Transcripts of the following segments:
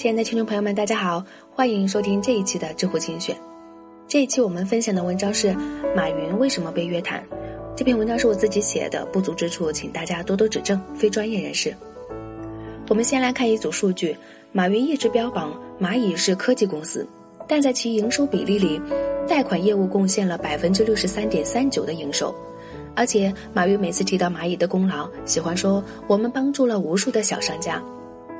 亲爱的听众朋友们，大家好，欢迎收听这一期的知乎精选。这一期我们分享的文章是马云为什么被约谈。这篇文章是我自己写的，不足之处请大家多多指正，非专业人士。我们先来看一组数据：马云一直标榜蚂蚁是科技公司，但在其营收比例里，贷款业务贡献了百分之六十三点三九的营收。而且马云每次提到蚂蚁的功劳，喜欢说我们帮助了无数的小商家，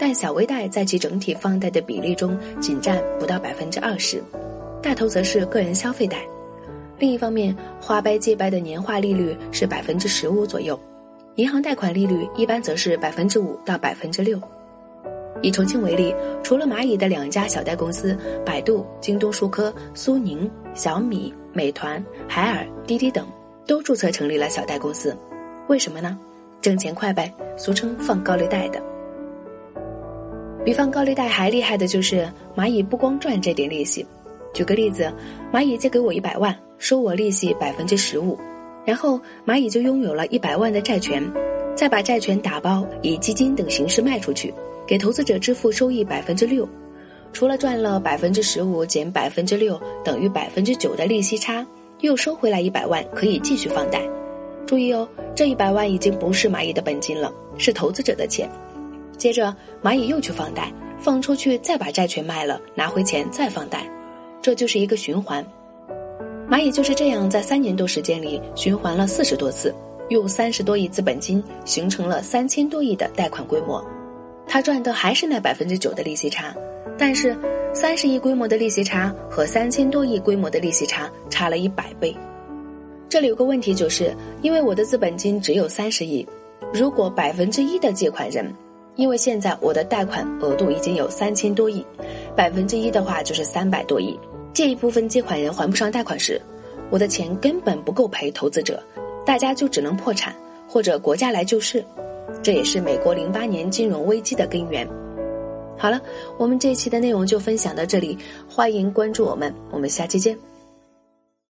但小微贷在其整体放贷的比例中仅占不到百分之二十，大头则是个人消费贷。另一方面，花呗借呗的年化利率是百分之十五左右，银行贷款利率一般则是百分之五到百分之六。以重庆为例，除了蚂蚁的两家小贷公司百度、京东数科、苏宁、小米、美团、海尔、滴滴等。都注册成立了小贷公司，为什么呢？挣钱快呗，俗称放高利贷的。比放高利贷还厉害的就是蚂蚁不光赚这点利息。举个例子，蚂蚁借给我一百万，收我利息百分之十五，然后蚂蚁就拥有了一百万的债权，再把债权打包以基金等形式卖出去，给投资者支付收益百分之六。除了赚了百分之十五减百分之六等于百分之九的利息差。又收回来一百万，可以继续放贷。注意哦，这一百万已经不是蚂蚁的本金了，是投资者的钱。接着，蚂蚁又去放贷，放出去再把债权卖了，拿回钱再放贷，这就是一个循环。蚂蚁就是这样，在三年多时间里循环了四十多次，用三十多亿资本金形成了三千多亿的贷款规模。他赚的还是那百分之九的利息差，但是。三十亿规模的利息差和三千多亿规模的利息差差了一百倍。这里有个问题，就是因为我的资本金只有三十亿，如果百分之一的借款人，因为现在我的贷款额度已经有三千多亿，百分之一的话就是三百多亿，这一部分借款人还不上贷款时，我的钱根本不够赔投资者，大家就只能破产或者国家来救市，这也是美国零八年金融危机的根源。好了，我们这期的内容就分享到这里，欢迎关注我们，我们下期见。